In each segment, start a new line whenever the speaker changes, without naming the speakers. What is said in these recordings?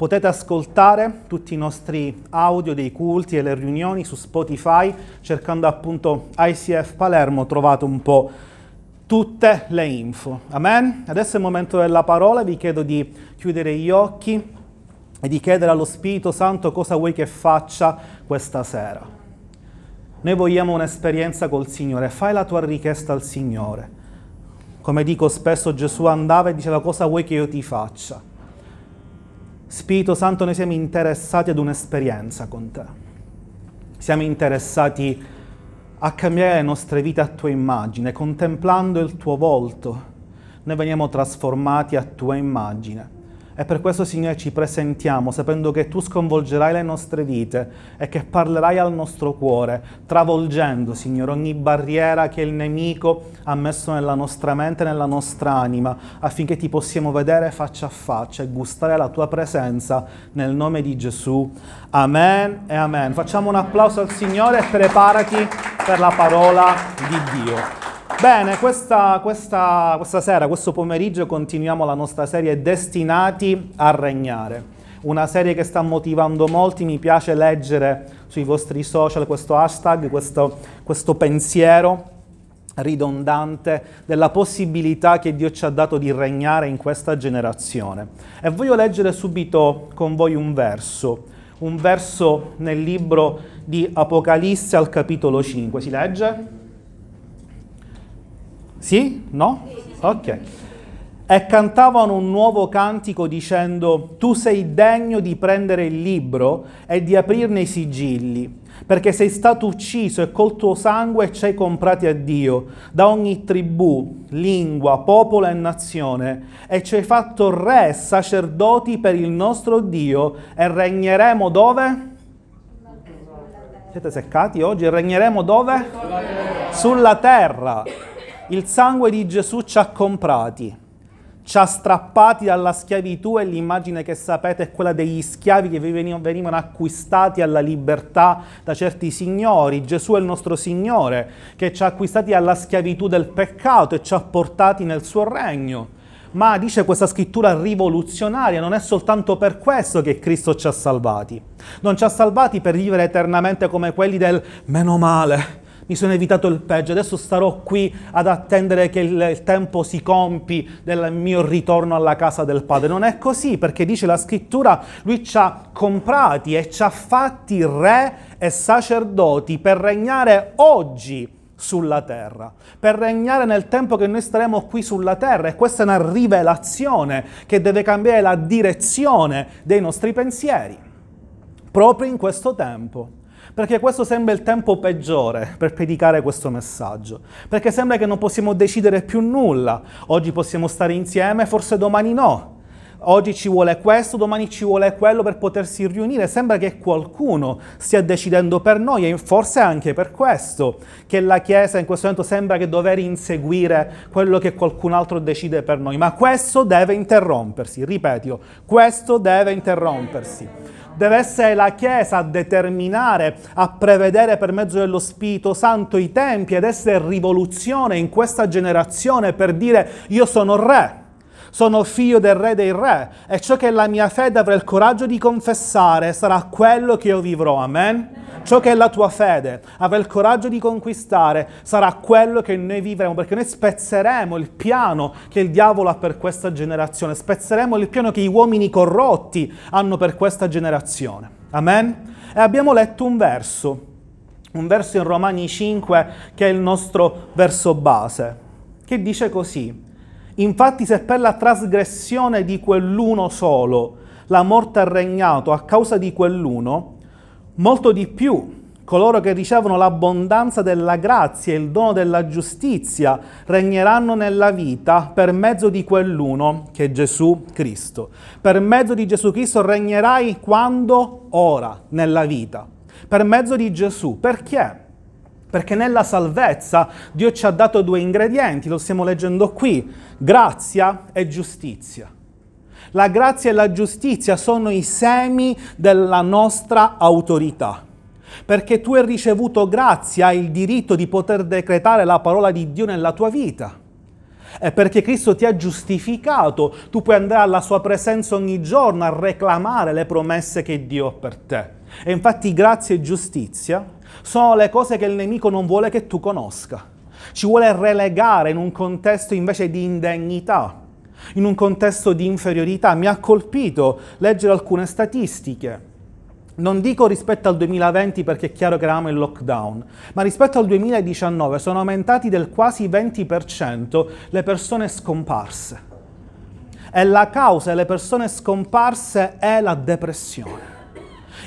Potete ascoltare tutti i nostri audio dei culti e le riunioni su Spotify cercando appunto ICF Palermo, trovate un po' tutte le info. Amen? Adesso è il momento della parola, vi chiedo di chiudere gli occhi e di chiedere allo Spirito Santo cosa vuoi che faccia questa sera. Noi vogliamo un'esperienza col Signore, fai la tua richiesta al Signore. Come dico spesso, Gesù andava e diceva cosa vuoi che io ti faccia. Spirito Santo, noi siamo interessati ad un'esperienza con te. Siamo interessati a cambiare le nostre vite a tua immagine, contemplando il tuo volto. Noi veniamo trasformati a tua immagine. E per questo, Signore, ci presentiamo sapendo che tu sconvolgerai le nostre vite e che parlerai al nostro cuore, travolgendo, Signore, ogni barriera che il nemico ha messo nella nostra mente e nella nostra anima, affinché ti possiamo vedere faccia a faccia e gustare la tua presenza nel nome di Gesù. Amen e amen. Facciamo un applauso al Signore e preparati per la parola di Dio. Bene, questa, questa, questa sera, questo pomeriggio continuiamo la nostra serie Destinati a regnare. Una serie che sta motivando molti, mi piace leggere sui vostri social questo hashtag, questo, questo pensiero ridondante della possibilità che Dio ci ha dato di regnare in questa generazione. E voglio leggere subito con voi un verso, un verso nel libro di Apocalisse al capitolo 5. Si legge? Sì? No? Ok. E cantavano un nuovo cantico dicendo, tu sei degno di prendere il libro e di aprirne i sigilli, perché sei stato ucciso e col tuo sangue ci hai comprati a Dio, da ogni tribù, lingua, popolo e nazione, e ci hai fatto re e sacerdoti per il nostro Dio, e regneremo dove? Siete seccati oggi? Regneremo dove? Sulla terra. Il sangue di Gesù ci ha comprati, ci ha strappati dalla schiavitù e l'immagine che sapete è quella degli schiavi che venivano acquistati alla libertà da certi signori. Gesù è il nostro Signore che ci ha acquistati alla schiavitù del peccato e ci ha portati nel suo regno. Ma dice questa scrittura rivoluzionaria, non è soltanto per questo che Cristo ci ha salvati. Non ci ha salvati per vivere eternamente come quelli del meno male, mi sono evitato il peggio, adesso starò qui ad attendere che il, tempo si compi del mio ritorno alla casa del Padre. Non è così, perché dice la scrittura, lui ci ha comprati e ci ha fatti re e sacerdoti per regnare oggi sulla terra, per regnare nel tempo che noi staremo qui sulla terra. E questa è una rivelazione che deve cambiare la direzione dei nostri pensieri, proprio in questo tempo perché questo sembra il tempo peggiore per predicare questo messaggio, perché sembra che non possiamo decidere più nulla, oggi possiamo stare insieme, forse domani no, oggi ci vuole questo, domani ci vuole quello per potersi riunire, sembra che qualcuno stia decidendo per noi e forse anche per questo, che la Chiesa in questo momento sembra che dover inseguire quello che qualcun altro decide per noi, ma questo deve interrompersi, ripeto, questo deve interrompersi deve essere la Chiesa a determinare, a prevedere per mezzo dello Spirito Santo i tempi ed essere rivoluzione in questa generazione per dire io sono re, sono figlio del re dei re e ciò che la mia fede avrà il coraggio di confessare sarà quello che io vivrò. Amen? Ciò che la tua fede avrà il coraggio di conquistare sarà quello che noi vivremo, perché noi spezzeremo il piano che il diavolo ha per questa generazione, spezzeremo il piano che gli uomini corrotti hanno per questa generazione. Amen? E abbiamo letto un verso, un verso in Romani 5 che è il nostro verso base, che dice così. Infatti se per la trasgressione di quell'uno solo la morte ha regnato a causa di quell'uno, molto di più coloro che ricevono l'abbondanza della grazia e il dono della giustizia regneranno nella vita per mezzo di quell'uno che è Gesù Cristo. Per mezzo di Gesù Cristo regnerai quando? Ora, nella vita. Per mezzo di Gesù. Perché? Perché nella salvezza Dio ci ha dato due ingredienti, lo stiamo leggendo qui, grazia e giustizia. La grazia e la giustizia sono i semi della nostra autorità. Perché tu hai ricevuto grazia, hai il diritto di poter decretare la parola di Dio nella tua vita. E perché Cristo ti ha giustificato, tu puoi andare alla sua presenza ogni giorno a reclamare le promesse che Dio ha per te. E infatti grazia e giustizia sono le cose che il nemico non vuole che tu conosca. Ci vuole relegare in un contesto invece di indegnità, in un contesto di inferiorità. Mi ha colpito leggere alcune statistiche non dico rispetto al 2020 perché è chiaro che eravamo in lockdown, ma rispetto al 2019 sono aumentati del quasi 20% le persone scomparse. E la causa delle persone scomparse è la depressione.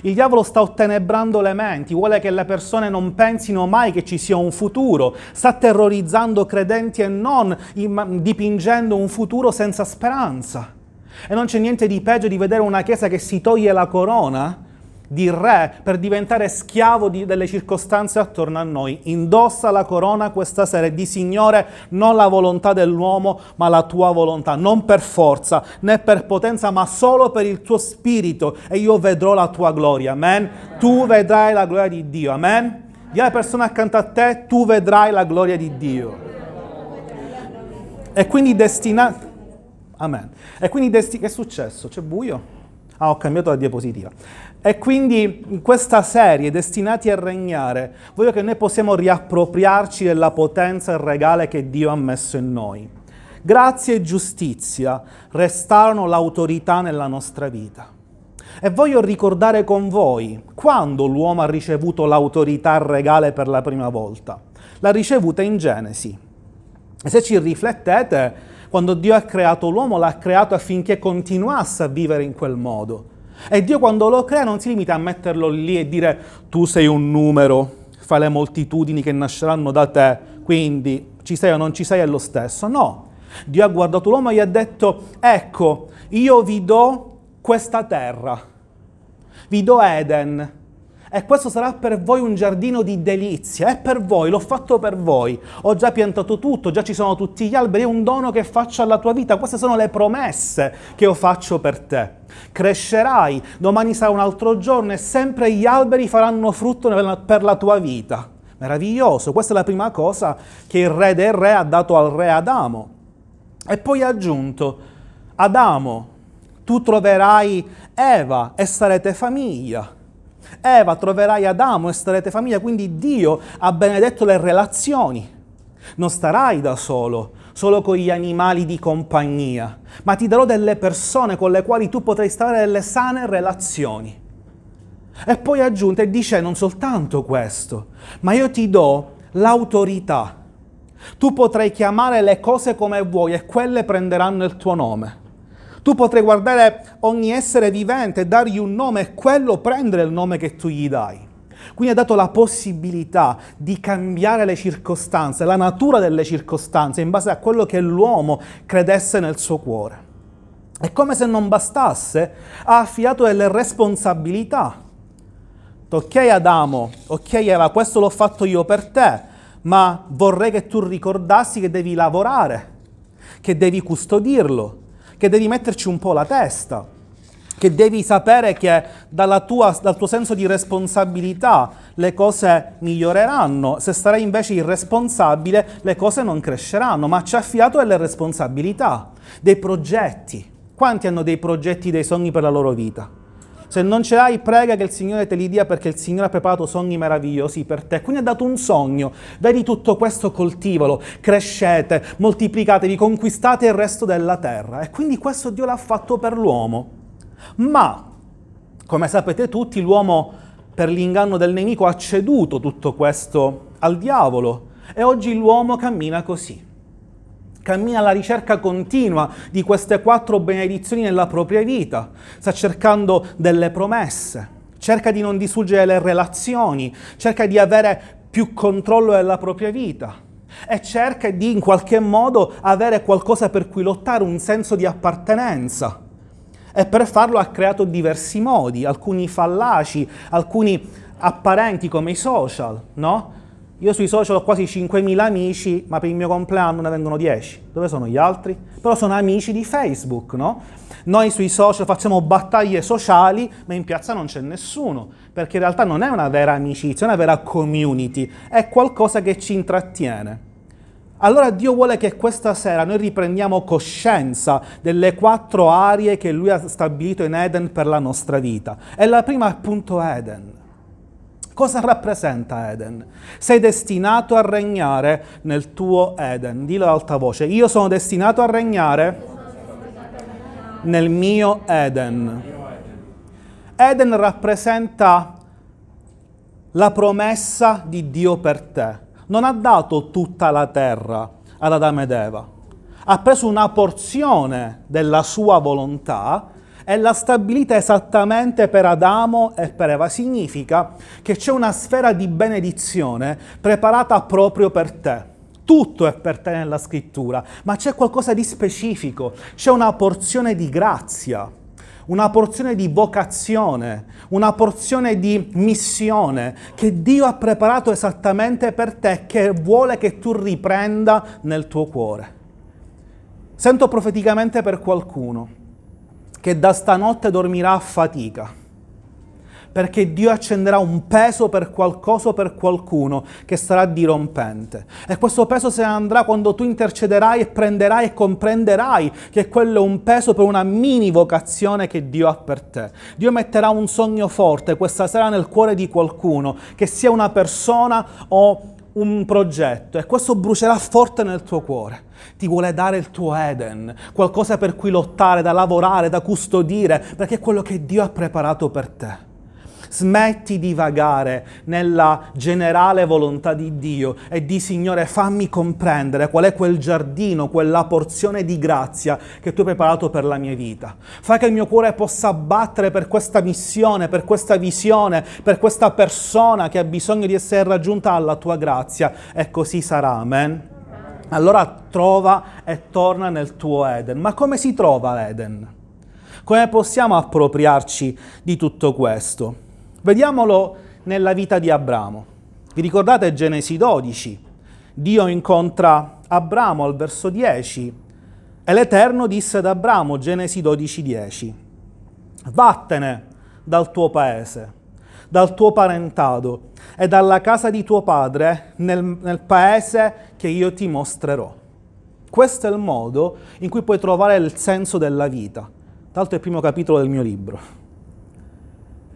Il diavolo sta ottenebrando le menti, vuole che le persone non pensino mai che ci sia un futuro, sta terrorizzando credenti e non, dipingendo un futuro senza speranza. E non c'è niente di peggio di vedere una chiesa che si toglie la corona di re per diventare schiavo di, delle circostanze attorno a noi. Indossa la corona questa sera e di Signore non la volontà dell'uomo ma la tua volontà, non per forza né per potenza ma solo per il tuo spirito e io vedrò la tua gloria. Amen. Tu vedrai la gloria di Dio. Amen. Dì alla persona accanto a te, tu vedrai la gloria di Dio. E quindi destinato... Amen. E quindi desti... che è successo? C'è buio? Ah, ho cambiato la diapositiva. E quindi in questa serie, Destinati a regnare, voglio che noi possiamo riappropriarci della potenza regale che Dio ha messo in noi. Grazia e giustizia restarono l'autorità nella nostra vita. E voglio ricordare con voi quando l'uomo ha ricevuto l'autorità regale per la prima volta. L'ha ricevuta in Genesi. E se ci riflettete, quando Dio ha creato l'uomo, l'ha creato affinché continuasse a vivere in quel modo. E Dio quando lo crea non si limita a metterlo lì e dire tu sei un numero, fai le moltitudini che nasceranno da te, quindi ci sei o non ci sei è lo stesso. No, Dio ha guardato l'uomo e gli ha detto ecco, io vi do questa terra, vi do Eden, e questo sarà per voi un giardino di delizia, è per voi, l'ho fatto per voi, ho già piantato tutto, già ci sono tutti gli alberi, è un dono che faccio alla tua vita, queste sono le promesse che io faccio per te. Crescerai, domani sarà un altro giorno e sempre gli alberi faranno frutto per la tua vita. Meraviglioso, questa è la prima cosa che il re del re ha dato al re Adamo. E poi ha aggiunto, Adamo, tu troverai Eva e sarete famiglia. Eva troverai Adamo e starete famiglia, quindi Dio ha benedetto le relazioni. Non starai da solo, solo con gli animali di compagnia, ma ti darò delle persone con le quali tu potrai stare delle sane relazioni. E poi aggiunte e dice non soltanto questo, ma io ti do l'autorità. Tu potrai chiamare le cose come vuoi e quelle prenderanno il tuo nome. Tu potrai guardare ogni essere vivente e dargli un nome e quello prendere il nome che tu gli dai. Quindi ha dato la possibilità di cambiare le circostanze, la natura delle circostanze in base a quello che l'uomo credesse nel suo cuore. E come se non bastasse, ha affidato delle responsabilità. Ok Adamo, ok Eva, questo l'ho fatto io per te, ma vorrei che tu ricordassi che devi lavorare, che devi custodirlo, che devi metterci un po' la testa, che devi sapere che tua, dal tuo senso di responsabilità le cose miglioreranno, se sarai invece irresponsabile le cose non cresceranno, ma ci ha affidato delle responsabilità, dei progetti. Quanti hanno dei progetti, dei sogni per la loro vita? Se non ce l'hai, prega che il Signore te li dia perché il Signore ha preparato sogni meravigliosi per te. Quindi ha dato un sogno. Vedi tutto questo, coltivalo, crescete, moltiplicatevi, conquistate il resto della terra. E quindi questo Dio l'ha fatto per l'uomo. Ma, come sapete tutti, l'uomo per l'inganno del nemico ha ceduto tutto questo al diavolo e oggi l'uomo cammina così cammina alla ricerca continua di queste quattro benedizioni nella propria vita, sta cercando delle promesse, cerca di non distruggere le relazioni, cerca di avere più controllo della propria vita e cerca di in qualche modo avere qualcosa per cui lottare, un senso di appartenenza. E per farlo ha creato diversi modi, alcuni fallaci, alcuni apparenti come i social, no? Io sui social ho quasi 5.000 amici, ma per il mio compleanno ne vengono 10. Dove sono gli altri? Però sono amici di Facebook, no? Noi sui social facciamo battaglie sociali, ma in piazza non c'è nessuno, perché in realtà non è una vera amicizia, è una vera community, è qualcosa che ci intrattiene. Allora Dio vuole che questa sera noi riprendiamo coscienza delle quattro aree che Lui ha stabilito in Eden per la nostra vita. E la prima è appunto Eden. Cosa rappresenta Eden? Sei destinato a regnare nel tuo Eden. Dillo ad alta voce. Io sono destinato a regnare nel mio Eden. Eden rappresenta la promessa di Dio per te non ha dato tutta la terra ad Adamo ed Eva, ha preso una porzione della sua volontà e l'ha stabilita esattamente per Adamo e per Eva. Significa che c'è una sfera di benedizione preparata proprio per te. Tutto è per te nella scrittura, ma c'è qualcosa di specifico, c'è una porzione di grazia una porzione di vocazione, una porzione di missione che Dio ha preparato esattamente per te, che vuole che tu riprenda nel tuo cuore. Sento profeticamente per qualcuno che da stanotte dormirà a fatica perché Dio accenderà un peso per qualcosa o per qualcuno che sarà dirompente. E questo peso se ne andrà quando tu intercederai e prenderai e comprenderai che quello è un peso per una mini vocazione che Dio ha per te. Dio metterà un sogno forte questa sera nel cuore di qualcuno, che sia una persona o un progetto e questo brucerà forte nel tuo cuore. Ti vuole dare il tuo Eden, qualcosa per cui lottare, da lavorare, da custodire, perché è quello che Dio ha preparato per te. Smetti di vagare nella generale volontà di Dio e di Signore fammi comprendere qual è quel giardino, quella porzione di grazia che tu hai preparato per la mia vita. Fai che il mio cuore possa battere per questa missione, per questa visione, per questa persona che ha bisogno di essere raggiunta alla tua grazia e così sarà. Amen. Allora trova e torna nel tuo Eden. Ma come si trova l'Eden? Come possiamo appropriarci di tutto questo? Vediamolo nella vita di Abramo. Vi ricordate Genesi 12? Dio incontra Abramo al verso 10 e l'Eterno disse ad Abramo, Genesi 12, 10, vattene dal tuo paese, dal tuo parentado e dalla casa di tuo padre nel, nel paese che io ti mostrerò. Questo è il modo in cui puoi trovare il senso della vita. L'altro è il primo capitolo del mio libro.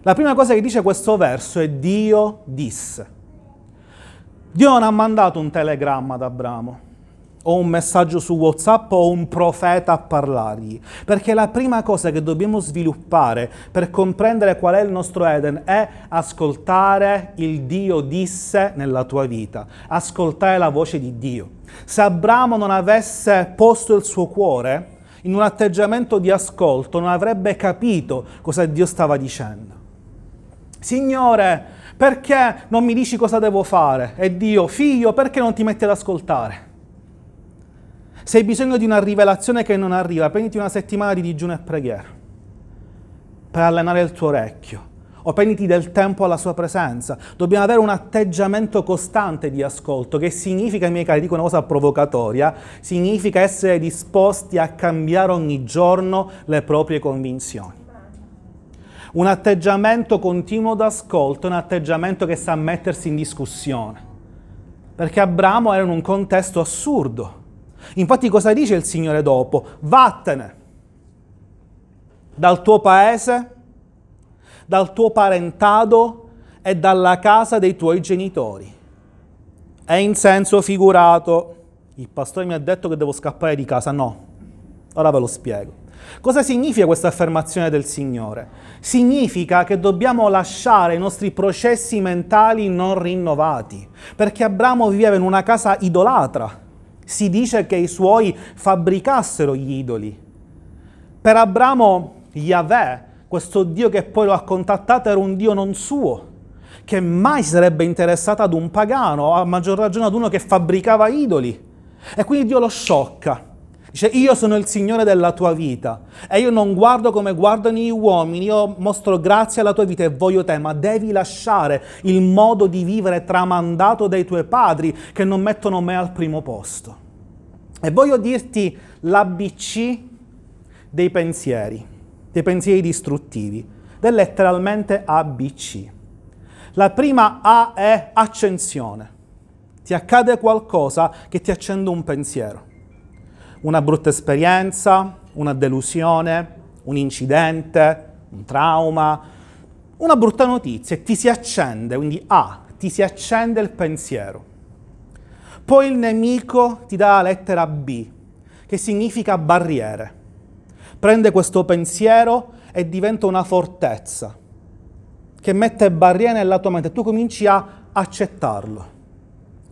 La prima cosa che dice questo verso è Dio disse. Dio non ha mandato un telegramma ad Abramo o un messaggio su WhatsApp o un profeta a parlargli, perché la prima cosa che dobbiamo sviluppare per comprendere qual è il nostro Eden è ascoltare il Dio disse nella tua vita, ascoltare la voce di Dio. Se Abramo non avesse posto il suo cuore in un atteggiamento di ascolto, non avrebbe capito cosa Dio stava dicendo. Signore, perché non mi dici cosa devo fare? E Dio, figlio, perché non ti metti ad ascoltare? Se hai bisogno di una rivelazione che non arriva, prenditi una settimana di digiuno e preghiera per allenare il tuo orecchio o prenditi del tempo alla sua presenza. Dobbiamo avere un atteggiamento costante di ascolto, che significa, miei cari, dico una cosa provocatoria, significa essere disposti a cambiare ogni giorno le proprie convinzioni. Un atteggiamento continuo d'ascolto un atteggiamento che sa mettersi in discussione. Perché Abramo era in un contesto assurdo. Infatti cosa dice il Signore dopo? Vattene dal tuo paese, dal tuo parentado e dalla casa dei tuoi genitori. È in senso figurato. Il pastore mi ha detto che devo scappare di casa. No, ora ve lo spiego. Cosa significa questa affermazione del Signore? Significa che dobbiamo lasciare i nostri processi mentali non rinnovati, perché Abramo viveva in una casa idolatra. Si dice che i suoi fabbricassero gli idoli. Per Abramo Yahweh, questo Dio che poi lo ha contattato, era un Dio non suo, che mai sarebbe interessato ad un pagano, a maggior ragione ad uno che fabbricava idoli. E quindi Dio lo sciocca Dice, io sono il Signore della tua vita e io non guardo come guardano gli uomini, io mostro grazia alla tua vita e voglio te, ma devi lasciare il modo di vivere tramandato dai tuoi padri che non mettono me al primo posto. E voglio dirti l'ABC dei pensieri, dei pensieri distruttivi, ed è letteralmente ABC. La prima A è accensione ti accade qualcosa che ti accende un pensiero. Una brutta esperienza, una delusione, un incidente, un trauma, una brutta notizia e ti si accende, quindi A, ti si accende il pensiero. Poi il nemico ti dà la lettera B, che significa barriere. Prende questo pensiero e diventa una fortezza che mette barriere nella tua mente. Tu cominci a accettarlo.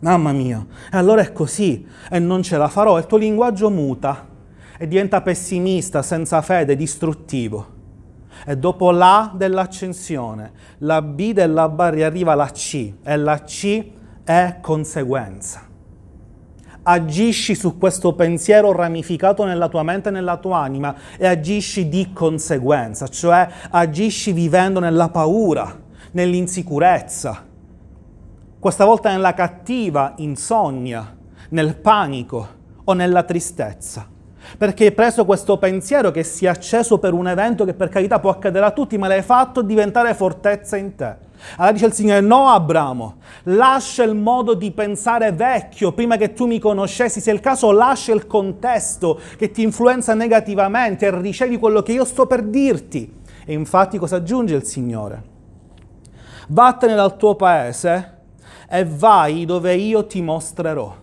Mamma mia, e allora è così. E non ce la farò. Il tuo linguaggio muta. E diventa pessimista, senza fede, distruttivo. E dopo l'A dell'accensione, la B della barriera arriva la C. E la C è conseguenza. Agisci su questo pensiero ramificato nella tua mente e nella tua anima. E agisci di conseguenza, cioè agisci vivendo nella paura, nell'insicurezza, questa volta nella cattiva insonnia, nel panico o nella tristezza perché hai preso questo pensiero che si è acceso per un evento che per carità può accadere a tutti, ma l'hai fatto diventare fortezza in te. Allora dice il Signore, no Abramo, lascia il modo di pensare vecchio prima che tu mi conoscessi, se è il caso lascia il contesto che ti influenza negativamente e ricevi quello che io sto per dirti. E infatti cosa aggiunge il Signore? Vattene dal tuo paese e vai dove io ti mostrerò.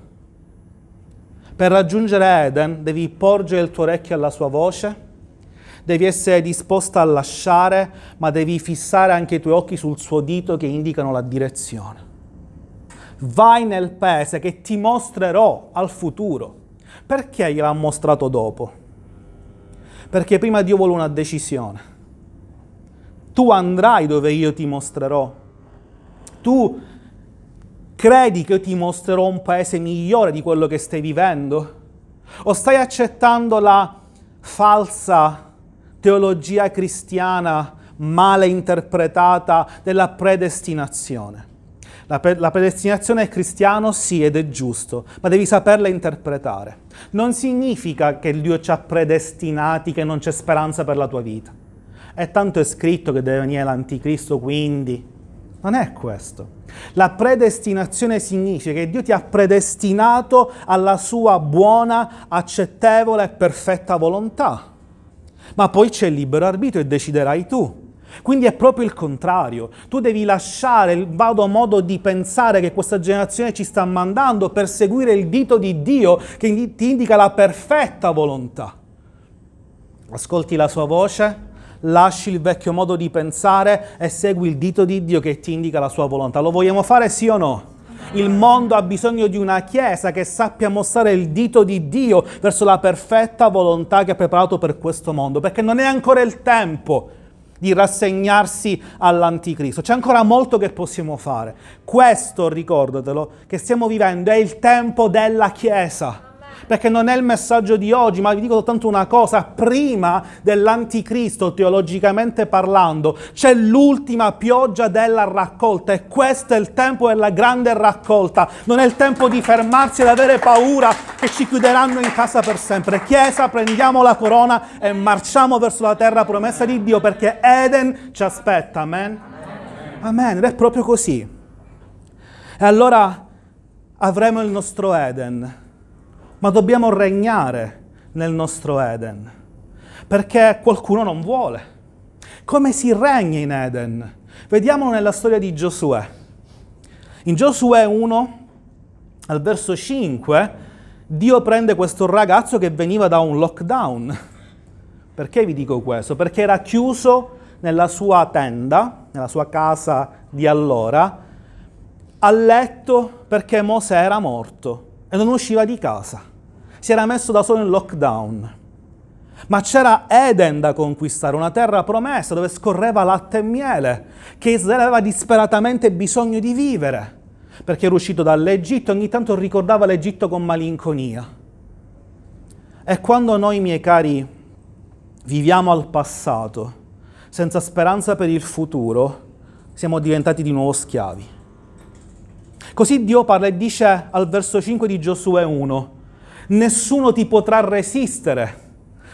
Per raggiungere Eden devi porgere il tuo orecchio alla sua voce, devi essere disposta a lasciare, ma devi fissare anche i tuoi occhi sul suo dito che indicano la direzione. Vai nel paese che ti mostrerò al futuro. Perché gliel'ha mostrato dopo? Perché prima Dio vuole una decisione. Tu andrai dove io ti mostrerò. Tu Credi che io ti mostrerò un paese migliore di quello che stai vivendo? O stai accettando la falsa teologia cristiana male interpretata della predestinazione? La, pre- la, predestinazione è cristiano, sì, ed è giusto, ma devi saperla interpretare. Non significa che Dio ci ha predestinati, che non c'è speranza per la tua vita. E tanto è scritto che deve venire l'anticristo, quindi non è questo. La predestinazione significa che Dio ti ha predestinato alla sua buona, accettevole e perfetta volontà. Ma poi c'è il libero arbitrio e deciderai tu. Quindi è proprio il contrario. Tu devi lasciare il vado modo di pensare che questa generazione ci sta mandando per seguire il dito di Dio che ti indica la perfetta volontà. Ascolti la sua voce, lasci il vecchio modo di pensare e segui il dito di Dio che ti indica la sua volontà. Lo vogliamo fare sì o no? Il mondo ha bisogno di una Chiesa che sappia mostrare il dito di Dio verso la perfetta volontà che ha preparato per questo mondo, perché non è ancora il tempo di rassegnarsi all'anticristo. C'è ancora molto che possiamo fare. Questo, ricordatelo, che stiamo vivendo è il tempo della Chiesa perché non è il messaggio di oggi, ma vi dico soltanto una cosa, prima dell'anticristo, teologicamente parlando, c'è l'ultima pioggia della raccolta e questo è il tempo della grande raccolta, non è il tempo di fermarsi ed avere paura che ci chiuderanno in casa per sempre. Chiesa, prendiamo la corona e marciamo verso la terra promessa di Dio perché Eden ci aspetta, amen? Amen, ed è proprio così. E allora avremo il nostro Eden ma dobbiamo regnare nel nostro Eden, perché qualcuno non vuole. Come si regna in Eden? Vediamolo nella storia di Giosuè. In Giosuè 1, al verso 5, Dio prende questo ragazzo che veniva da un lockdown. Perché vi dico questo? Perché era chiuso nella sua tenda, nella sua casa di allora, a letto perché Mosè era morto e non usciva di casa si era messo da solo in lockdown. Ma c'era Eden da conquistare, una terra promessa dove scorreva latte e miele, che Israele aveva disperatamente bisogno di vivere, perché era uscito dall'Egitto e ogni tanto ricordava l'Egitto con malinconia. E quando noi, miei cari, viviamo al passato, senza speranza per il futuro, siamo diventati di nuovo schiavi. Così Dio parla e dice al verso 5 di Giosuè 1, nessuno ti potrà resistere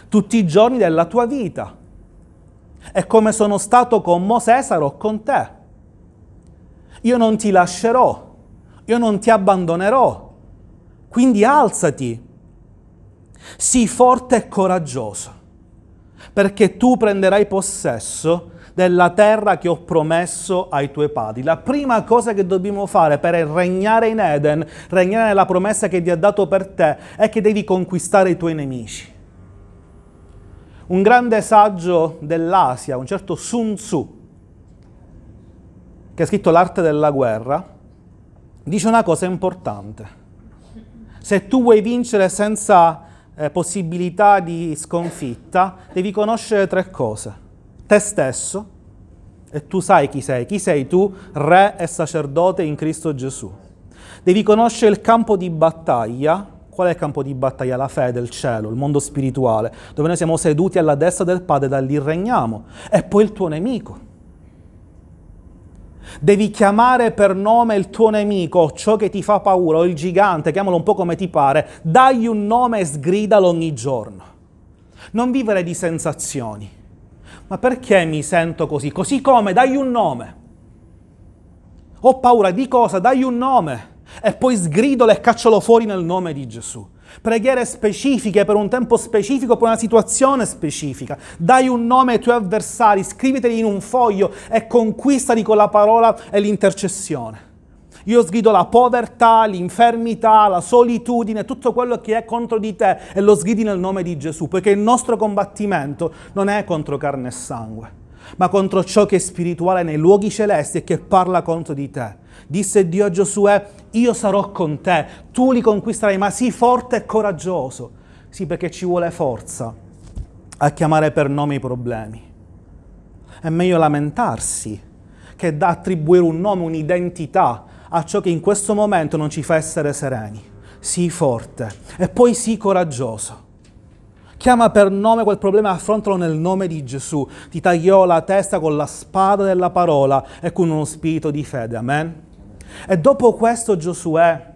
tutti i giorni della tua vita. E come sono stato con Mosè sarò con te. Io non ti lascerò, io non ti abbandonerò. Quindi alzati, sii forte e coraggioso, perché tu prenderai possesso della terra che ho promesso ai tuoi padri. La prima cosa che dobbiamo fare per regnare in Eden, regnare nella promessa che Dio ha dato per te, è che devi conquistare i tuoi nemici. Un grande saggio dell'Asia, un certo Sun Tzu, che ha scritto L'arte della guerra, dice una cosa importante. Se tu vuoi vincere senza eh, possibilità di sconfitta, devi conoscere tre cose te stesso e tu sai chi sei. Chi sei tu? Re e sacerdote in Cristo Gesù. Devi conoscere il campo di battaglia. Qual è il campo di battaglia? La fede, il cielo, il mondo spirituale, dove noi siamo seduti alla destra del Padre, da lì regniamo. E poi il tuo nemico. Devi chiamare per nome il tuo nemico, ciò che ti fa paura, o il gigante, chiamalo un po' come ti pare, dagli un nome e sgridalo ogni giorno. Non vivere di sensazioni ma perché mi sento così? Così come, dagli un nome. Ho paura di cosa? Dagli un nome. E poi sgridolo e caccialo fuori nel nome di Gesù. Preghiere specifiche per un tempo specifico, per una situazione specifica. Dai un nome ai tuoi avversari, scriviteli in un foglio e conquistali con la parola e l'intercessione. Io sgrido la povertà, l'infermità, la solitudine, tutto quello che è contro di te e lo sgridi nel nome di Gesù, perché il nostro combattimento non è contro carne e sangue, ma contro ciò che è spirituale nei luoghi celesti e che parla contro di te. Disse Dio a Giosuè, io sarò con te, tu li conquisterai, ma sii forte e coraggioso. Sì, perché ci vuole forza a chiamare per nome i problemi. È meglio lamentarsi che da attribuire un nome, un'identità a ciò che in questo momento non ci fa essere sereni. Sii forte e poi sii coraggioso. Chiama per nome quel problema e affrontalo nel nome di Gesù. Ti tagliò la testa con la spada della parola e con uno spirito di fede. Amen. E dopo questo Giosuè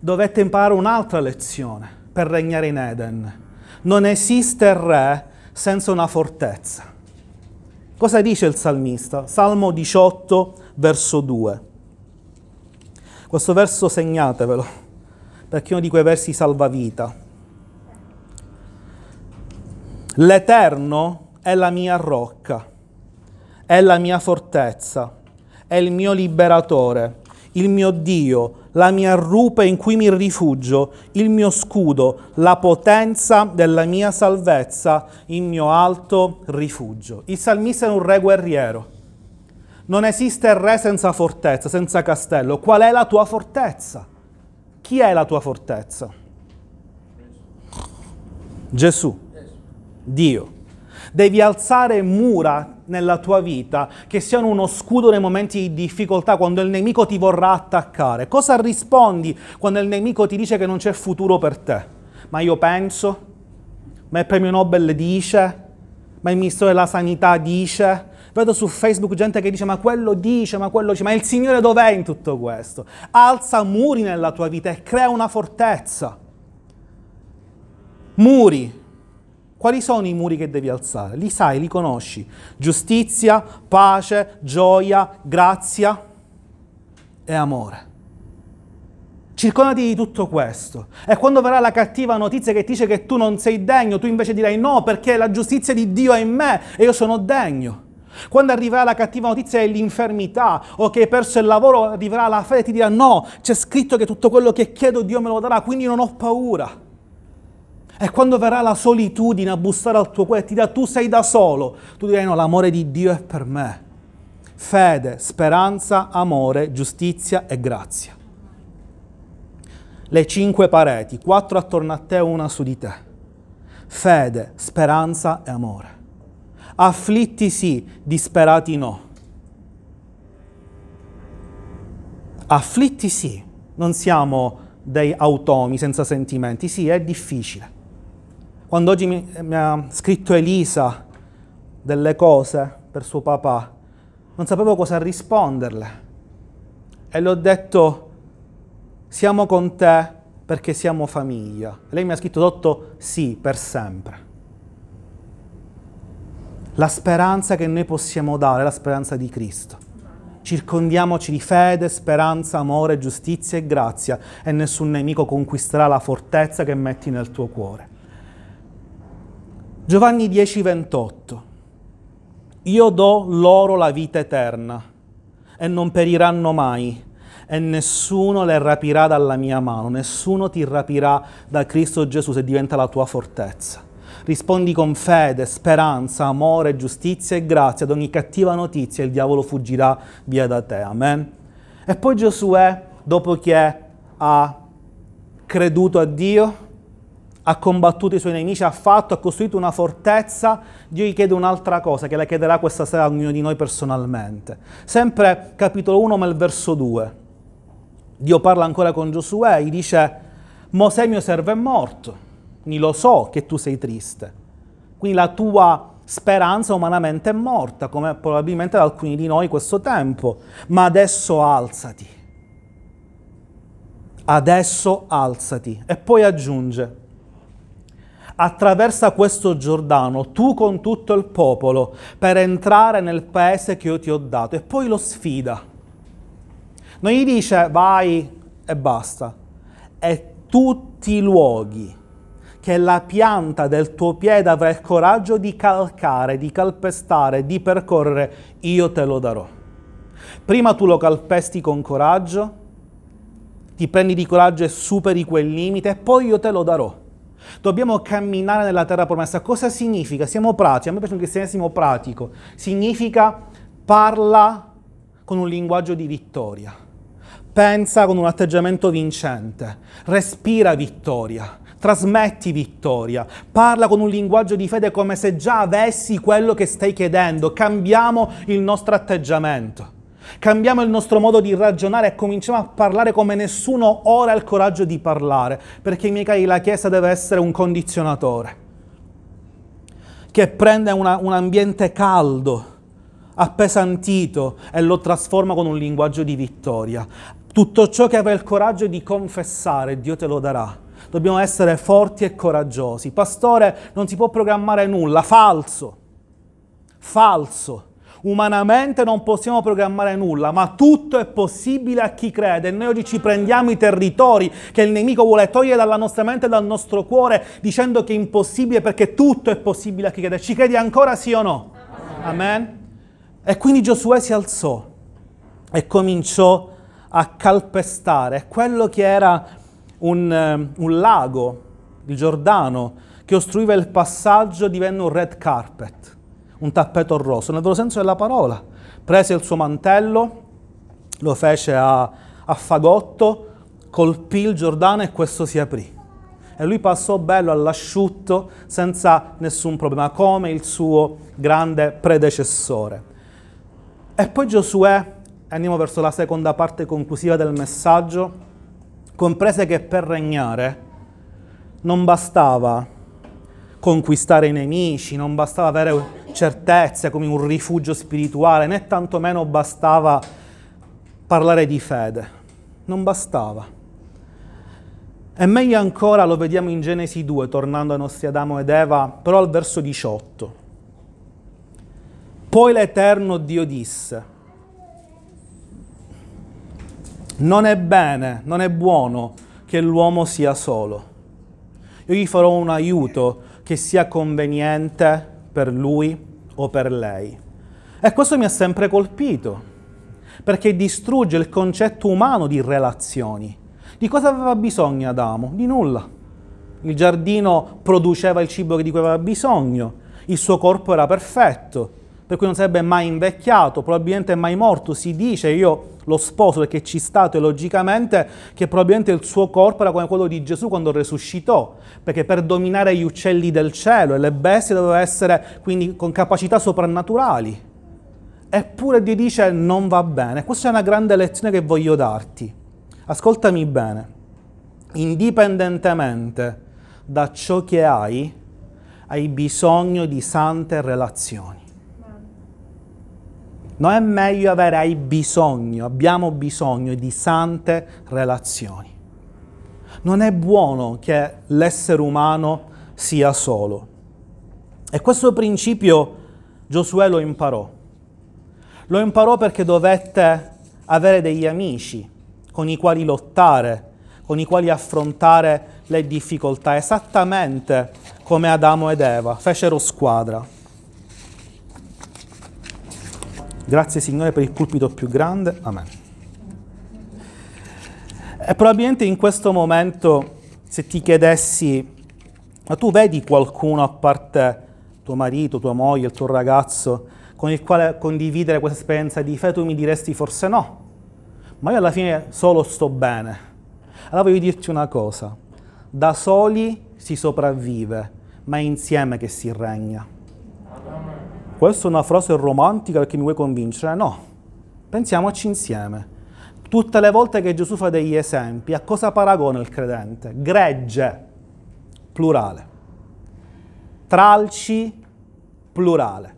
dovette imparare un'altra lezione per regnare in Eden. Non esiste re senza una fortezza. Cosa dice il salmista? Salmo 18, verso 2. Questo verso segnatevelo, perché è uno di quei versi salvavita. L'Eterno è la mia rocca, è la mia fortezza, è il mio liberatore, il mio Dio, la mia rupe in cui mi rifugio, il mio scudo, la potenza della mia salvezza, il mio alto rifugio. Il salmista è un re guerriero non esiste re senza fortezza, senza castello. Qual è la tua fortezza? Chi è la tua fortezza? Gesù, Dio. Devi alzare mura nella tua vita che siano uno scudo nei momenti di difficoltà, quando il nemico ti vorrà attaccare. Cosa rispondi quando il nemico ti dice che non c'è futuro per te? Ma io penso, ma il premio Nobel dice, ma il ministro della sanità dice, Vedo su Facebook gente che dice ma quello dice, ma quello dice, ma il Signore dov'è in tutto questo? Alza muri nella tua vita e crea una fortezza. Muri. Quali sono i muri che devi alzare? Li sai, li conosci. Giustizia, pace, gioia, grazia e amore. Circondati di tutto questo. E quando verrà la cattiva notizia che dice che tu non sei degno, tu invece dirai no, perché la giustizia di Dio è in me e io sono degno. Quando arriverà la cattiva notizia dell'infermità o che hai perso il lavoro, arriverà la fede e ti dirà no, c'è scritto che tutto quello che chiedo Dio me lo darà, quindi non ho paura. E quando verrà la solitudine a bussare al tuo cuore e ti dirà tu sei da solo, tu dirai no, l'amore di Dio è per me. Fede, speranza, amore, giustizia e grazia. Le cinque pareti, quattro attorno a te una su di te. Fede, speranza e amore. Afflitti sì, disperati no. Afflitti sì, non siamo dei automi senza sentimenti, sì, è difficile. Quando oggi mi, mi ha scritto Elisa delle cose per suo papà, non sapevo cosa risponderle. E le ho detto, siamo con te perché siamo famiglia. Lei mi ha scritto sotto, sì, per sempre. La speranza che noi possiamo dare è la speranza di Cristo. Circondiamoci di fede, speranza, amore, giustizia e grazia e nessun nemico conquisterà la fortezza che metti nel tuo cuore. Giovanni 10, 28. Io do loro la vita eterna e non periranno mai e nessuno le rapirà dalla mia mano, nessuno ti rapirà da Cristo Gesù se diventa la tua fortezza. Rispondi con fede, speranza, amore, giustizia e grazia ad ogni cattiva notizia il diavolo fuggirà via da te. Amen. E poi Giosuè, dopo che ha creduto a Dio, ha combattuto i suoi nemici, ha fatto, ha costruito una fortezza, Dio gli chiede un'altra cosa che la chiederà questa sera a ognuno di noi personalmente. Sempre capitolo 1, ma il verso 2. Dio parla ancora con Giosuè, gli dice, Mosè mio servo è morto, quindi lo so che tu sei triste. Quindi la tua speranza umanamente è morta, come probabilmente da alcuni di noi questo tempo, ma adesso alzati. Adesso alzati. E poi aggiunge, attraversa questo Giordano, tu con tutto il popolo, per entrare nel paese che io ti ho dato. E poi lo sfida. Non gli dice vai e basta. E tutti i luoghi che la pianta del tuo piede avrà il coraggio di calcare, di calpestare, di percorrere, io te lo darò. Prima tu lo calpesti con coraggio, ti prendi di coraggio e superi quel limite, poi io te lo darò. Dobbiamo camminare nella terra promessa. Cosa significa? Siamo pratici, a me piace un cristianesimo pratico. Significa parla con un linguaggio di vittoria. Pensa con un atteggiamento vincente. Respira vittoria. Trasmetti vittoria. Parla con un linguaggio di fede come se già avessi quello che stai chiedendo. Cambiamo il nostro atteggiamento. Cambiamo il nostro modo di ragionare e cominciamo a parlare come nessuno ora ha il coraggio di parlare, perché miei cari la Chiesa deve essere un condizionatore che prende una, un ambiente caldo, appesantito e lo trasforma con un linguaggio di vittoria. Tutto ciò che avrai il coraggio di confessare, Dio te lo darà. Dobbiamo essere forti e coraggiosi. Pastore, non si può programmare nulla, falso. Falso. Umanamente non possiamo programmare nulla, ma tutto è possibile a chi crede. E noi oggi ci prendiamo i territori che il nemico vuole togliere dalla nostra mente e dal nostro cuore, dicendo che è impossibile perché tutto è possibile a chi crede. Ci credi ancora sì o no? Amen. E quindi Giosuè si alzò e cominciò a calpestare quello che era un, eh, un lago, il Giordano, che ostruiva il passaggio, divenne un red carpet un tappeto rosso, nel vero senso della parola. Prese il suo mantello, lo fece a, a fagotto, colpì il Giordano e questo si aprì. E lui passò bello all'asciutto senza nessun problema, come il suo grande predecessore. E poi Giosuè, andiamo verso la seconda parte conclusiva del messaggio, comprese che per regnare non bastava conquistare i nemici, non bastava avere certezze come un rifugio spirituale, né tantomeno bastava parlare di fede. Non bastava. E meglio ancora lo vediamo in Genesi 2, tornando ai nostri Adamo ed Eva, però al verso 18. Poi l'Eterno Dio disse, non è bene, non è buono che l'uomo sia solo. Io gli farò un aiuto che sia conveniente per lui o per lei. E questo mi ha sempre colpito, perché distrugge il concetto umano di relazioni. Di cosa aveva bisogno Adamo? Di nulla. Il giardino produceva il cibo di cui aveva bisogno, il suo corpo era perfetto, per cui non sarebbe mai invecchiato, probabilmente mai morto. Si dice, io lo sposo perché ci sta teologicamente, che probabilmente il suo corpo era come quello di Gesù quando resuscitò, perché per dominare gli uccelli del cielo e le bestie doveva essere quindi con capacità soprannaturali. Eppure Dio dice non va bene. Questa è una grande lezione che voglio darti. Ascoltami bene. Indipendentemente da ciò che hai, hai bisogno di sante relazioni. Non è meglio avere, bisogno, abbiamo bisogno di sante relazioni. Non è buono che l'essere umano sia solo. E questo principio Giosuè lo imparò. Lo imparò perché dovette avere degli amici con i quali lottare, con i quali affrontare le difficoltà, esattamente come Adamo ed Eva fecero squadra. Grazie Signore per il pulpito più grande. Amen. E probabilmente in questo momento, se ti chiedessi, ma tu vedi qualcuno a parte tuo marito, tua moglie, il tuo ragazzo, con il quale condividere questa esperienza di fede, tu mi diresti forse no. Ma io alla fine solo sto bene. Allora voglio dirti una cosa, da soli si sopravvive, ma è insieme che si regna. Questa è una frase romantica perché mi vuoi convincere? No, pensiamoci insieme. Tutte le volte che Gesù fa degli esempi, a cosa paragona il credente? Gregge, plurale. Tralci, plurale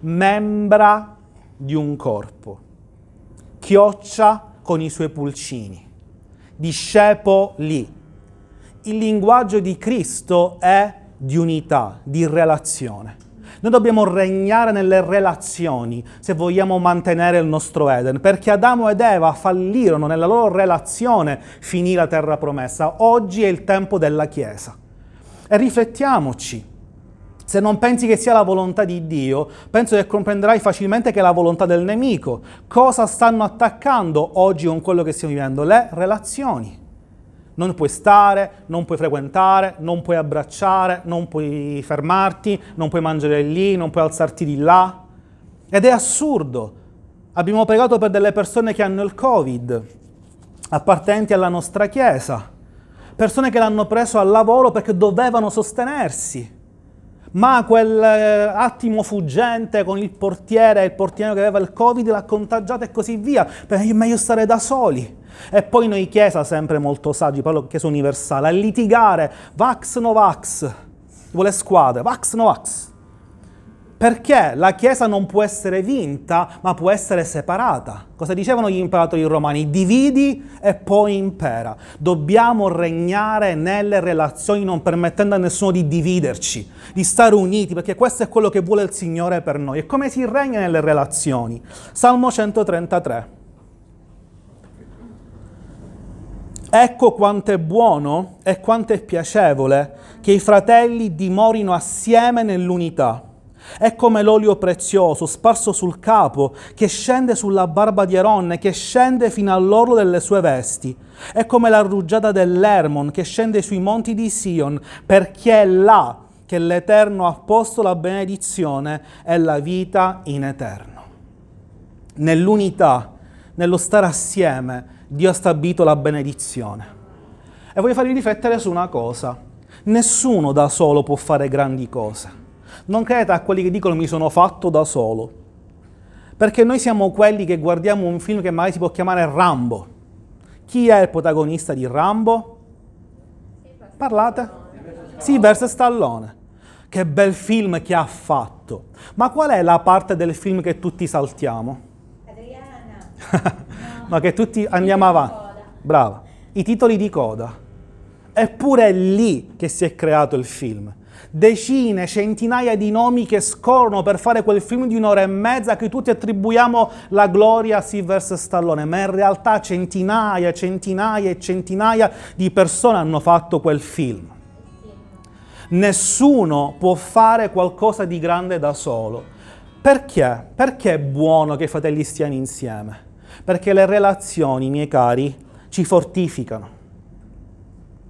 membra di un corpo, chioccia con i suoi pulcini, discepoli. Il linguaggio di Cristo è di unità, di relazione. Noi dobbiamo regnare nelle relazioni se vogliamo mantenere il nostro Eden, perché Adamo ed Eva fallirono nella loro relazione finì la terra promessa. Oggi è il tempo della Chiesa. E riflettiamoci. Se non pensi che sia la volontà di Dio, penso che comprenderai facilmente che è la volontà del nemico. Cosa stanno attaccando oggi con quello che stiamo vivendo? Le relazioni. Non puoi stare, non puoi frequentare, non puoi abbracciare, non puoi fermarti, non puoi mangiare lì, non puoi alzarti di là. Ed è assurdo. Abbiamo pregato per delle persone che hanno il Covid, appartenenti alla nostra Chiesa, persone che l'hanno preso al lavoro perché dovevano sostenersi ma quel eh, attimo fuggente con il portiere, il portiere che aveva il covid l'ha contagiato e così via, è meglio stare da soli. E poi noi Chiesa, sempre molto saggi, parlo Chiesa universale, a litigare, vax no vax, vuole squadre, vax no vax. Perché la Chiesa non può essere vinta, ma può essere separata. Cosa dicevano gli imperatori romani? Dividi e poi impera. Dobbiamo regnare nelle relazioni non permettendo a nessuno di dividerci, di stare uniti, perché questo è quello che vuole il Signore per noi. E come si regna nelle relazioni? Salmo 133. Ecco quanto è buono e quanto è piacevole che i fratelli dimorino assieme nell'unità. È come l'olio prezioso sparso sul capo, che scende sulla barba di Aronne, che scende fino all'orlo delle sue vesti. È come la rugiada dell'Ermon, che scende sui monti di Sion, perché è là che l'Eterno ha posto la benedizione e la vita in eterno. Nell'unità, nello stare assieme, Dio ha stabilito la benedizione. E voglio farvi riflettere su una cosa. Nessuno da solo può fare grandi cose. Non credete a quelli che dicono mi sono fatto da solo. Perché noi siamo quelli che guardiamo un film che magari si può chiamare Rambo. Chi è il protagonista di Rambo? Parlate? Sì, verso Stallone. Che bel film che ha fatto. Ma qual è la parte del film che tutti saltiamo? Adriana. no, che tutti andiamo avanti. Brava. I titoli di coda. Eppure è lì che si è creato il film decine, centinaia di nomi che scorrono per fare quel film di un'ora e mezza che tutti attribuiamo la gloria a Sylvester Stallone, ma in realtà centinaia, centinaia e centinaia di persone hanno fatto quel film. Nessuno può fare qualcosa di grande da solo. Perché? Perché è buono che i fratelli stiano insieme? Perché le relazioni, miei cari, ci fortificano.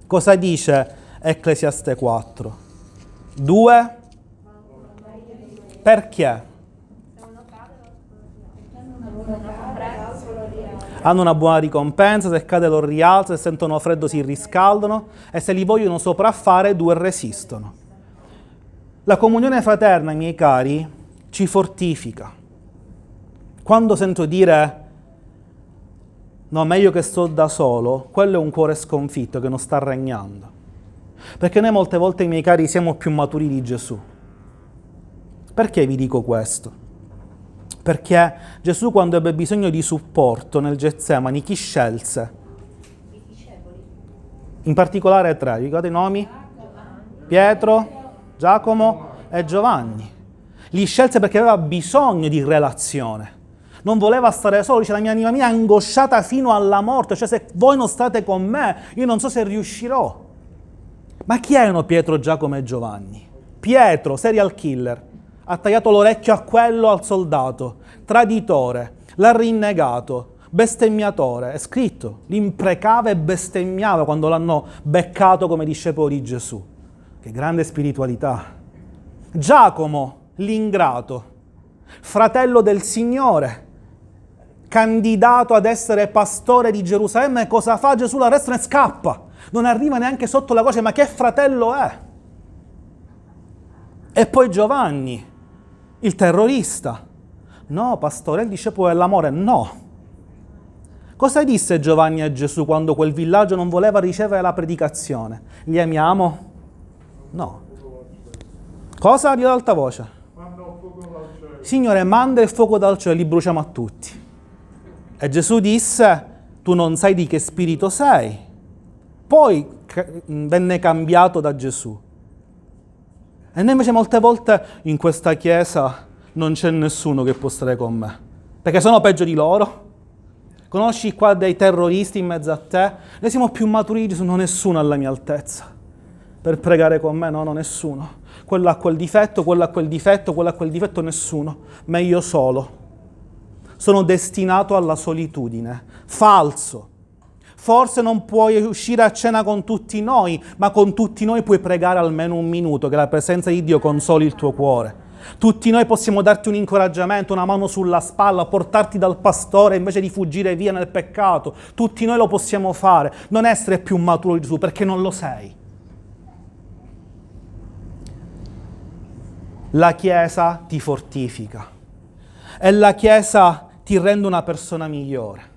Cosa dice Ecclesiaste 4? Due, perché? Hanno una buona ricompensa, se cade lo rialzo, se sentono freddo si riscaldano e se li vogliono sopraffare due resistono. La comunione fraterna, miei cari, ci fortifica. Quando sento dire no, meglio che sto da solo, quello è un cuore sconfitto che non sta regnando. Perché noi molte volte, miei cari, siamo più maturi di Gesù. Perché vi dico questo? Perché Gesù quando ebbe bisogno di supporto nel Getsemani, chi scelse? In particolare tre, ricordate i nomi? Pietro, Giacomo e Giovanni. Li scelse perché aveva bisogno di relazione. non voleva stare solo, dice la mia anima mia è angosciata fino alla morte, cioè se voi non state con me, io non so se riuscirò. Ma chi erano Pietro, Giacomo e Giovanni? Pietro, serial killer, ha tagliato l'orecchio a quello al soldato, traditore, l'ha rinnegato, bestemmiatore, è scritto, l'imprecava e bestemmiava quando l'hanno beccato come discepolo di Gesù. Che grande spiritualità. Giacomo, l'ingrato, fratello del Signore, candidato ad essere pastore di Gerusalemme, cosa fa Gesù? L'arresta e scappa. Non arriva neanche sotto la croce, ma che fratello è? E poi Giovanni, il terrorista. No, pastore, il discepolo dell'amore, no. Cosa disse Giovanni a Gesù quando quel villaggio non voleva ricevere la predicazione? Li amiamo? No. Cosa? Di alta voce. Signore, manda il fuoco dal cielo e li bruciamo a tutti. E Gesù disse, tu non sai di che spirito sei. Poi venne cambiato da Gesù. E noi invece molte volte in questa chiesa non c'è nessuno che può stare con me, perché sono peggio di loro. Conosci qua dei terroristi in mezzo a te? Noi siamo più maturi non nessuno alla mia altezza. Per pregare con me, no, no, nessuno. Quello ha quel difetto, quello ha quel difetto, quello ha quel difetto, nessuno. Ma io solo. Sono destinato alla solitudine. Falso. Forse non puoi uscire a cena con tutti noi, ma con tutti noi puoi pregare almeno un minuto, che la presenza di Dio consoli il tuo cuore. Tutti noi possiamo darti un incoraggiamento, una mano sulla spalla, portarti dal pastore invece di fuggire via nel peccato. Tutti noi lo possiamo fare. Non essere più maturo di Gesù perché non lo sei. La Chiesa ti fortifica e la Chiesa ti rende una persona migliore.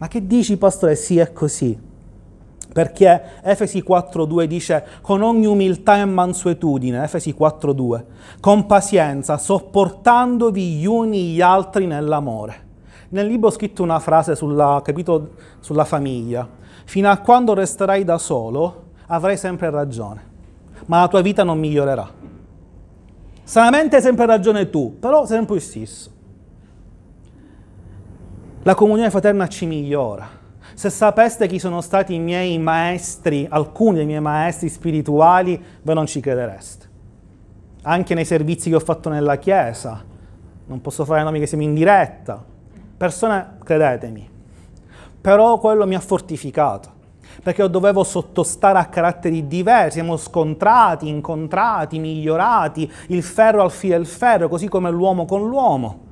Ma che dici, pastore? Sì, è così. Perché Efesi 4.2 dice con ogni umiltà e mansuetudine, Efesi 4.2, con pazienza, sopportandovi gli uni gli altri nell'amore. Nel libro ho scritto una frase sulla, capito, sulla famiglia. Fino a quando resterai da solo avrai sempre ragione, ma la tua vita non migliorerà. Sanamente hai sempre ragione tu, però sempre il stesso. La comunione fraterna ci migliora. Se sapeste chi sono stati i miei maestri, alcuni dei miei maestri spirituali, voi non ci credereste. Anche nei servizi che ho fatto nella Chiesa, non posso fare nomi che siamo in diretta, persone, credetemi, però quello mi ha fortificato perché io dovevo sottostare a caratteri diversi, siamo scontrati, incontrati, migliorati, il ferro al filo del ferro, così come l'uomo con l'uomo.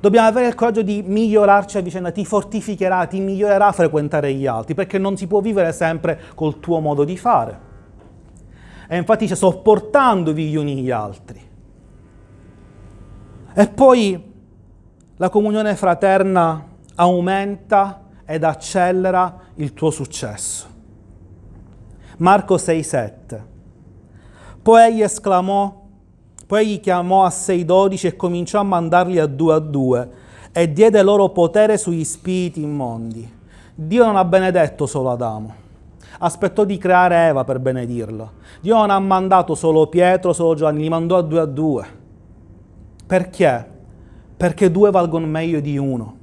Dobbiamo avere il coraggio di migliorarci a vicenda, ti fortificherà, ti migliorerà a frequentare gli altri, perché non si può vivere sempre col tuo modo di fare. E infatti dice sopportandovi gli uni gli altri. E poi la comunione fraterna aumenta ed accelera il tuo successo. Marco 6,7. Poi egli esclamò poi egli chiamò a sé i dodici e cominciò a mandarli a due a due e diede loro potere sugli spiriti immondi. Dio non ha benedetto solo Adamo, aspettò di creare Eva per benedirlo. Dio non ha mandato solo Pietro, solo Giovanni, li mandò a due a due. Perché? Perché due valgono meglio di uno.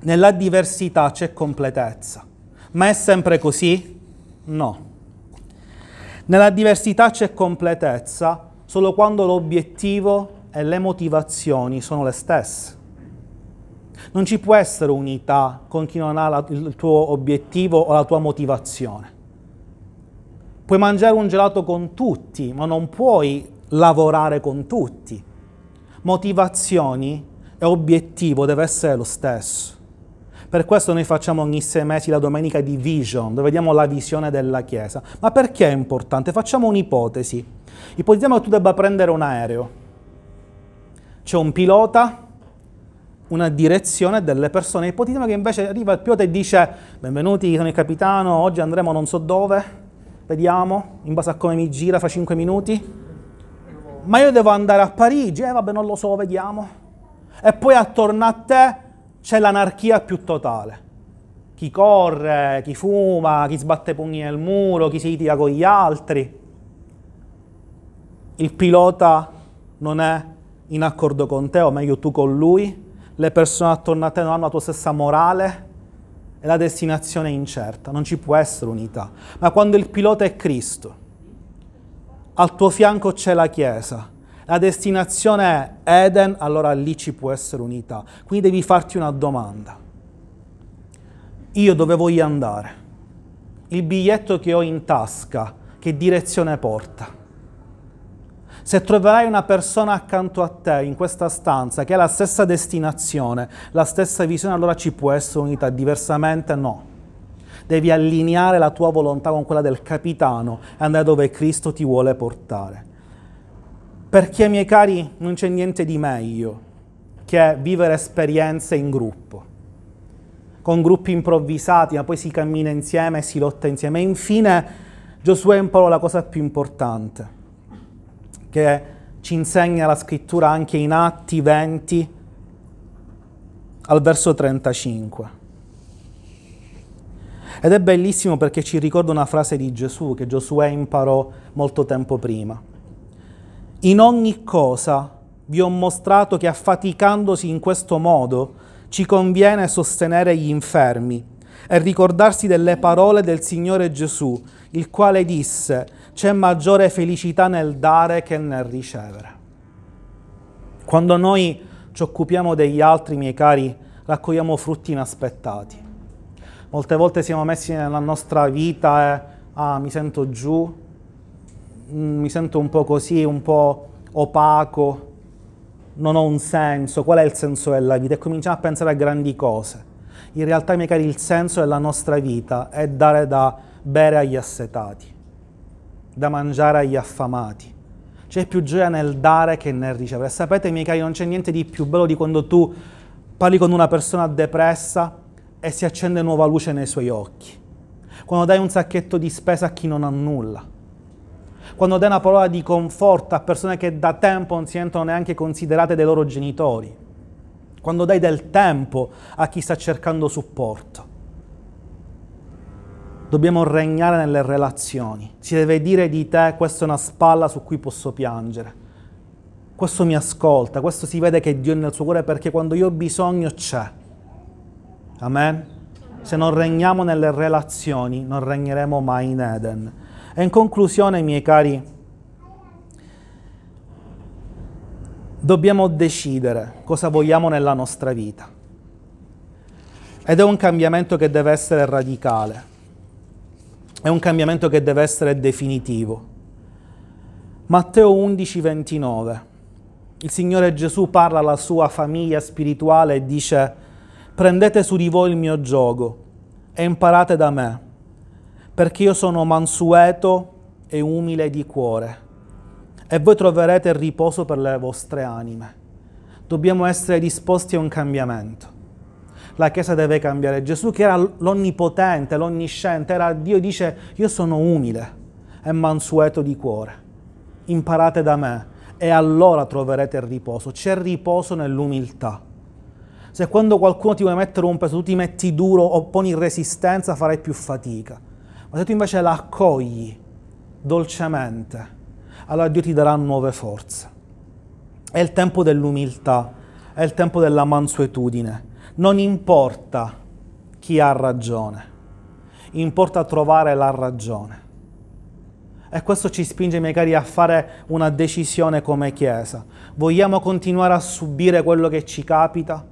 Nella diversità c'è completezza. Ma è sempre così? No. Nella diversità c'è completezza solo quando l'obiettivo e le motivazioni sono le stesse. Non ci può essere unità con chi non ha la, il tuo obiettivo o la tua motivazione. Puoi mangiare un gelato con tutti, ma non puoi lavorare con tutti. Motivazioni e obiettivo deve essere lo stesso. Per questo noi facciamo ogni sei mesi la domenica di Vision, dove vediamo la visione della Chiesa. Ma perché è importante? Facciamo un'ipotesi. Ipotizziamo che tu debba prendere un aereo. C'è un pilota, una direzione delle persone. Ipotizziamo che invece arriva il pilota e dice benvenuti, sono il capitano, oggi andremo non so dove, vediamo, in base a come mi gira, fra cinque minuti. Ma io devo andare a Parigi, eh vabbè non lo so, vediamo. E poi attorno a te c'è l'anarchia più totale. Chi corre, chi fuma, chi sbatte pugni nel muro, chi si litiga con gli altri il pilota non è in accordo con te, o meglio tu con lui, le persone attorno a te non hanno la tua stessa morale e la destinazione è incerta, non ci può essere unità. Ma quando il pilota è Cristo, al tuo fianco c'è la Chiesa, la destinazione è Eden, allora lì ci può essere unità. Quindi devi farti una domanda. Io dove voglio andare? Il biglietto che ho in tasca, che direzione porta? Se troverai una persona accanto a te in questa stanza che ha la stessa destinazione, la stessa visione, allora ci può essere unità, diversamente no. Devi allineare la tua volontà con quella del capitano e andare dove Cristo ti vuole portare. Perché, miei cari, non c'è niente di meglio che vivere esperienze in gruppo, con gruppi improvvisati, ma poi si cammina insieme si lotta insieme. E infine Giosuè imparò la cosa più importante che ci insegna la scrittura anche in Atti 20 al verso 35. Ed è bellissimo perché ci ricorda una frase di Gesù che Giosuè imparò molto tempo prima. In ogni cosa vi ho mostrato che affaticandosi in questo modo ci conviene sostenere gli infermi e ricordarsi delle parole del Signore Gesù, il quale disse, c'è maggiore felicità nel dare che nel ricevere. Quando noi ci occupiamo degli altri, miei cari, raccogliamo frutti inaspettati. Molte volte siamo messi nella nostra vita e ah, mi sento giù, mm, mi sento un po' così, un po' opaco, non ho un senso, qual è il senso della vita? E cominciamo a pensare a grandi cose. In realtà, miei cari, il senso della nostra vita è dare da bere agli assetati, da mangiare agli affamati. C'è più gioia nel dare che nel ricevere. Sapete, miei cari, non c'è niente di più bello di quando tu parli con una persona depressa e si accende nuova luce nei suoi occhi. Quando dai un sacchetto di spesa a chi non ha nulla. Quando dai una parola di conforto a persone che da tempo non si sentono neanche considerate dai loro genitori. Quando dai del tempo a chi sta cercando supporto dobbiamo regnare nelle relazioni. Si deve dire di te, questa è una spalla su cui posso piangere. Questo mi ascolta, questo si vede che Dio è nel suo cuore perché quando io ho bisogno c'è. Amen? Se non regniamo nelle relazioni, non regneremo mai in Eden. E in conclusione, miei cari, dobbiamo decidere cosa vogliamo nella nostra vita. Ed è un cambiamento che deve essere radicale. È un cambiamento che deve essere definitivo. Matteo 11, 29. Il Signore Gesù parla alla sua famiglia spirituale e dice, prendete su di voi il mio gioco e imparate da me, perché io sono mansueto e umile di cuore, e voi troverete riposo per le vostre anime. Dobbiamo essere disposti a un cambiamento la Chiesa deve cambiare. Gesù che era l'onnipotente, l'onnisciente, era Dio dice io sono umile e mansueto di cuore. Imparate da me e allora troverete il riposo. C'è riposo nell'umiltà. Se quando qualcuno ti vuole mettere un peso, tu ti metti duro o poni resistenza, farai più fatica. Ma se tu invece la accogli dolcemente, allora Dio ti darà nuove forze. È il tempo dell'umiltà, è il tempo della mansuetudine non importa chi ha ragione, importa trovare la ragione. E questo ci spinge, miei cari, a fare una decisione come Chiesa. Vogliamo continuare a subire quello che ci capita?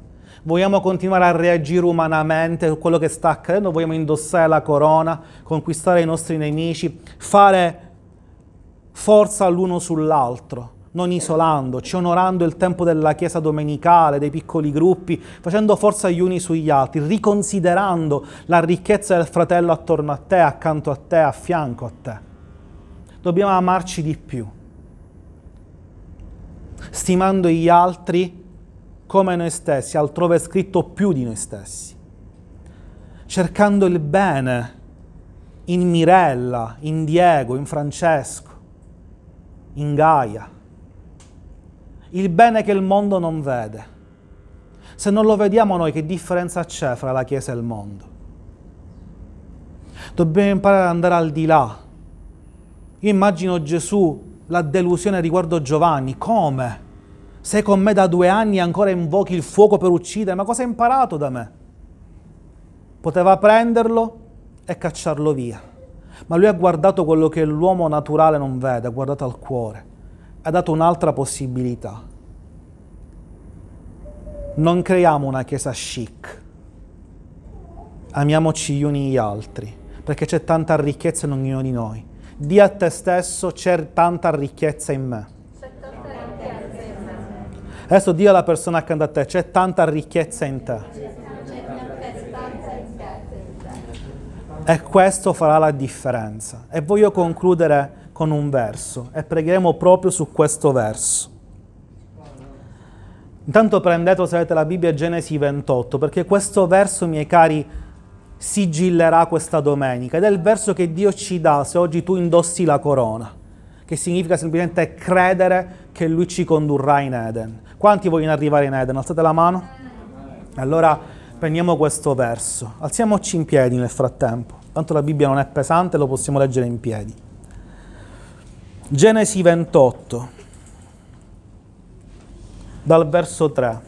Vogliamo continuare a reagire umanamente a quello che sta accadendo? Vogliamo indossare la corona, conquistare i nostri nemici, fare forza l'uno sull'altro? Non isolandoci, onorando il tempo della Chiesa domenicale, dei piccoli gruppi, facendo forza gli uni sugli altri, riconsiderando la ricchezza del fratello attorno a te, accanto a te, a fianco a te. Dobbiamo amarci di più, stimando gli altri come noi stessi, altrove è scritto più di noi stessi, cercando il bene in Mirella, in Diego, in Francesco, in Gaia il bene che il mondo non vede. Se non lo vediamo noi, che differenza c'è fra la Chiesa e il mondo? Dobbiamo imparare ad andare al di là. Io immagino Gesù, la delusione riguardo Giovanni, come? Sei con me da due anni e ancora invochi il fuoco per uccidere, ma cosa hai imparato da me? Poteva prenderlo e cacciarlo via, ma lui ha guardato quello che l'uomo naturale non vede, ha guardato al cuore, ha dato un'altra possibilità. Non creiamo una chiesa chic, amiamoci gli uni gli altri, perché c'è tanta ricchezza in ognuno di noi. Di a te stesso c'è tanta ricchezza in me. Adesso di alla persona accanto a te, c'è tanta ricchezza in te. E questo farà la differenza. E voglio concludere con un verso e pregheremo proprio su questo verso. Intanto prendete, se avete la Bibbia, Genesi 28, perché questo verso, miei cari, sigillerà questa domenica ed è il verso che Dio ci dà se oggi tu indossi la corona, che significa semplicemente credere che Lui ci condurrà in Eden. Quanti vogliono arrivare in Eden? Alzate la mano. Allora prendiamo questo verso, alziamoci in piedi nel frattempo, tanto la Bibbia non è pesante, lo possiamo leggere in piedi. Genesi 28, dal verso 3.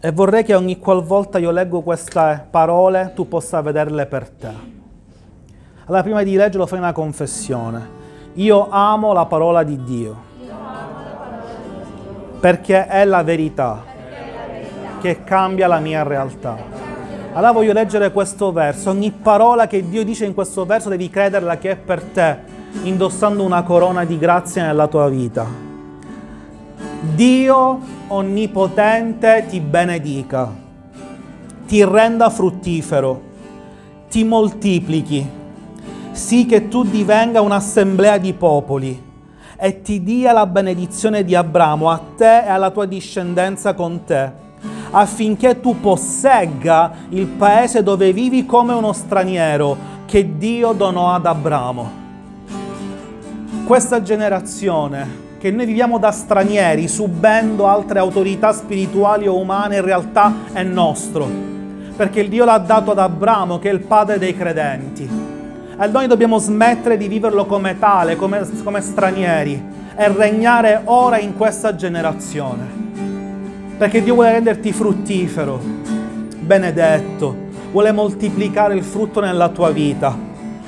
E vorrei che ogni qualvolta io leggo queste parole tu possa vederle per te. Allora, prima di leggerlo, fai una confessione. Io amo la parola di Dio. Perché è la verità che cambia la mia realtà. Allora voglio leggere questo verso. Ogni parola che Dio dice in questo verso devi crederla che è per te, indossando una corona di grazia nella tua vita. Dio onnipotente ti benedica, ti renda fruttifero, ti moltiplichi, sì che tu divenga un'assemblea di popoli e ti dia la benedizione di Abramo a te e alla tua discendenza con te, affinché tu possegga il paese dove vivi come uno straniero che Dio donò ad Abramo. Questa generazione che noi viviamo da stranieri, subendo altre autorità spirituali o umane, in realtà è nostro, perché il Dio l'ha dato ad Abramo, che è il padre dei credenti. E noi dobbiamo smettere di viverlo come tale, come, come stranieri, e regnare ora in questa generazione. Perché Dio vuole renderti fruttifero, benedetto, vuole moltiplicare il frutto nella tua vita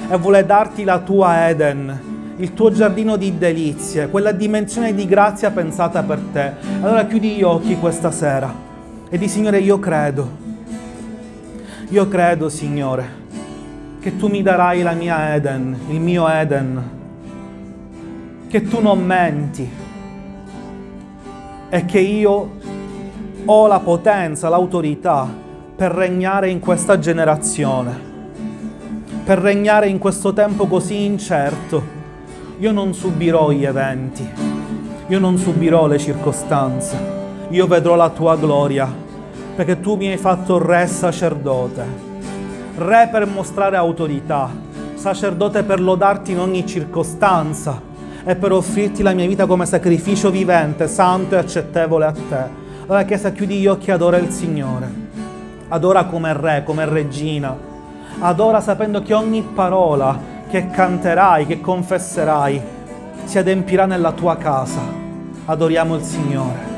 e vuole darti la tua Eden il tuo giardino di delizie, quella dimensione di grazia pensata per te. Allora chiudi gli occhi questa sera e di Signore io credo, io credo Signore che tu mi darai la mia Eden, il mio Eden, che tu non menti. E che io ho la potenza, l'autorità per regnare in questa generazione, per regnare in questo tempo così incerto io non subirò gli eventi, io non subirò le circostanze, io vedrò la tua gloria, perché tu mi hai fatto re sacerdote, re per mostrare autorità, sacerdote per lodarti in ogni circostanza e per offrirti la mia vita come sacrificio vivente, santo e accettevole a te. Allora Chiesa chiudi gli occhi e adora il Signore, adora come re, come regina, adora sapendo che ogni parola che canterai, che confesserai, si adempirà nella tua casa. Adoriamo il Signore.